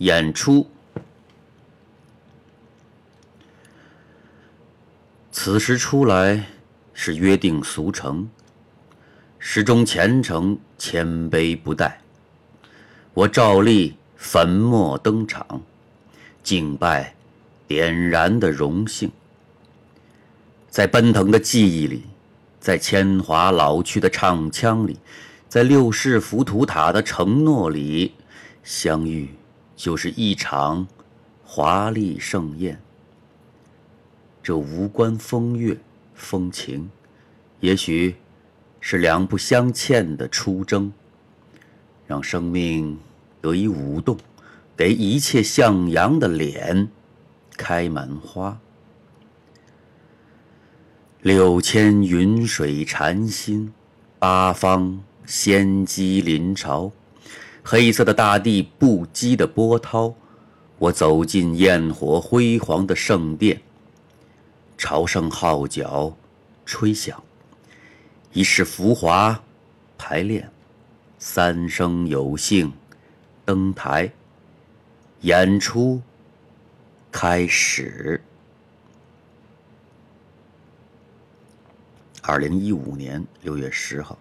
演出。此时出来是约定俗成，始终虔诚谦卑不怠。我照例粉墨登场，敬拜点燃的荣幸。在奔腾的记忆里，在铅华老去的唱腔里，在六世浮屠塔的承诺里，相遇就是一场华丽盛宴。这无关风月风情，也许是两不相欠的出征，让生命得以舞动，给一切向阳的脸开满花。六千云水禅心，八方仙姬临朝，黑色的大地不羁的波涛。我走进焰火辉煌的圣殿，朝圣号角吹响，一世浮华排练，三生有幸登台，演出开始。二零一五年六月十号。